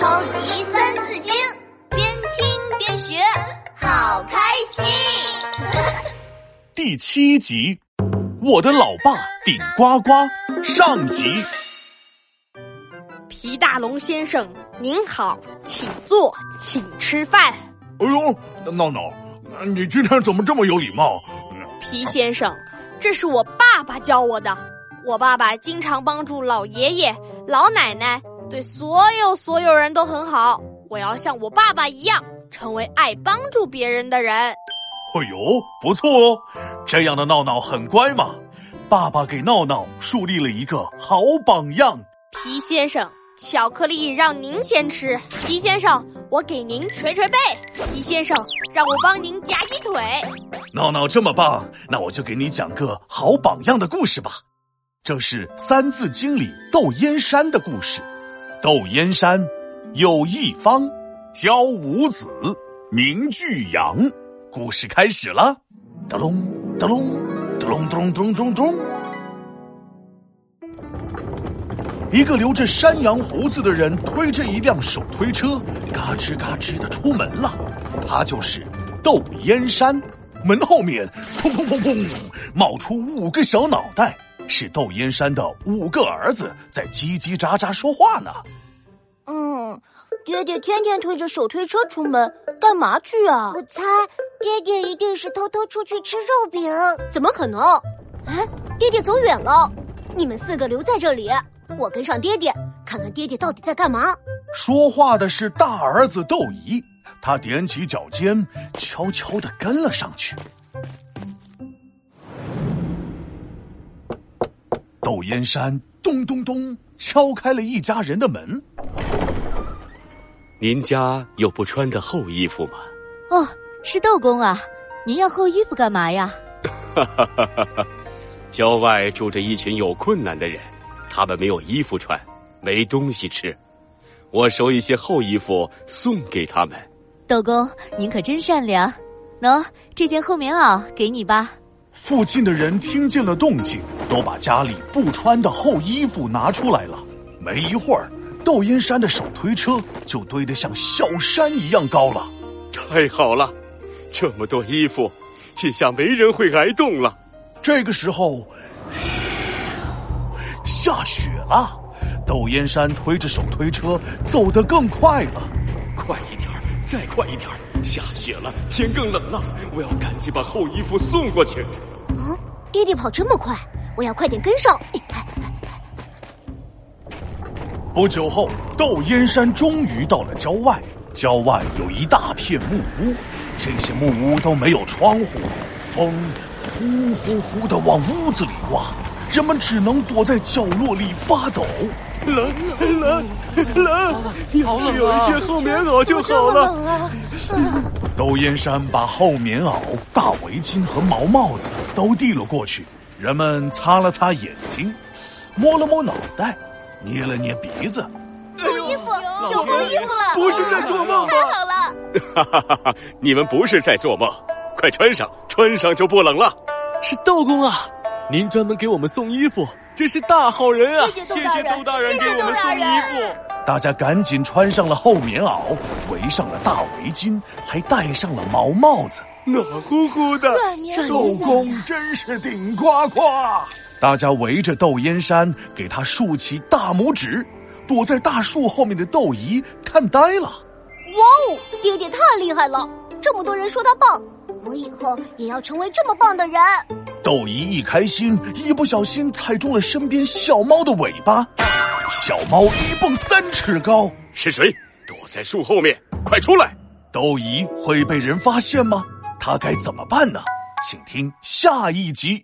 超级三字经，边听边学，好开心。第七集，我的老爸顶呱呱上集。皮大龙先生，您好，请坐，请吃饭。哎呦，闹闹，你今天怎么这么有礼貌？皮先生，这是我爸爸教我的。我爸爸经常帮助老爷爷、老奶奶，对所有所有人都很好。我要像我爸爸一样，成为爱帮助别人的人。哎呦，不错哦，这样的闹闹很乖嘛。爸爸给闹闹树立了一个好榜样。皮先生，巧克力让您先吃。皮先生，我给您捶捶背。皮先生，让我帮您夹鸡腿。闹闹这么棒，那我就给你讲个好榜样的故事吧。这是《三字经》里窦燕山的故事。窦燕山有一方，教五子，名俱扬。故事开始了，哒隆哒隆哒隆咚咚咚咚。一个留着山羊胡子的人推着一辆手推车，嘎吱嘎吱的出门了。他就是窦燕山。门后面砰砰砰砰冒出五个小脑袋，是窦燕山的五个儿子在叽叽喳喳说话呢。嗯，爹爹天天推着手推车出门，干嘛去啊？我猜爹爹一定是偷偷出去吃肉饼。怎么可能？哎，爹爹走远了，你们四个留在这里，我跟上爹爹，看看爹爹到底在干嘛。说话的是大儿子窦仪。他踮起脚尖，悄悄的跟了上去。窦燕山咚咚咚敲开了一家人的门。您家有不穿的厚衣服吗？哦，是窦公啊！您要厚衣服干嘛呀？哈哈哈哈哈！郊外住着一群有困难的人，他们没有衣服穿，没东西吃，我收一些厚衣服送给他们。窦公，您可真善良。喏，这件厚棉袄给你吧。附近的人听见了动静，都把家里不穿的厚衣服拿出来了。没一会儿，窦燕山的手推车就堆得像小山一样高了。太好了，这么多衣服，这下没人会挨冻了。这个时候，嘘，下雪了。窦燕山推着手推车走得更快了，快一点。再快一点！下雪了，天更冷了，我要赶紧把厚衣服送过去。嗯，爹爹跑这么快，我要快点跟上。不久后，窦燕山终于到了郊外。郊外有一大片木屋，这些木屋都没有窗户，风呼呼呼的往屋子里刮，人们只能躲在角落里发抖。冷冷冷！要是有一件厚棉袄就好了。窦燕山把厚棉袄、大围巾和毛帽子都递了过去，人们擦了擦眼睛，摸了摸脑袋，捏了捏鼻子。有衣服，有厚衣服了！不是在做梦吗？太好了！哈哈哈哈！你们不是在做梦，快穿上，穿上就不冷了。是窦公啊，您专门给我们送衣服。真是大好人啊！谢谢窦大人，给我们送衣服。大家赶紧穿上了厚棉袄，围上了大围巾，还戴上了毛帽子，暖乎乎的。窦公真是顶呱呱！大家围着窦燕山，给他竖起大拇指。躲在大树后面的窦姨看呆了。哇哦，爹爹太厉害了！这么多人说他棒，我以后也要成为这么棒的人。窦姨一开心，一不小心踩中了身边小猫的尾巴，小猫一蹦三尺高。是谁？躲在树后面，快出来！窦姨会被人发现吗？他该怎么办呢？请听下一集。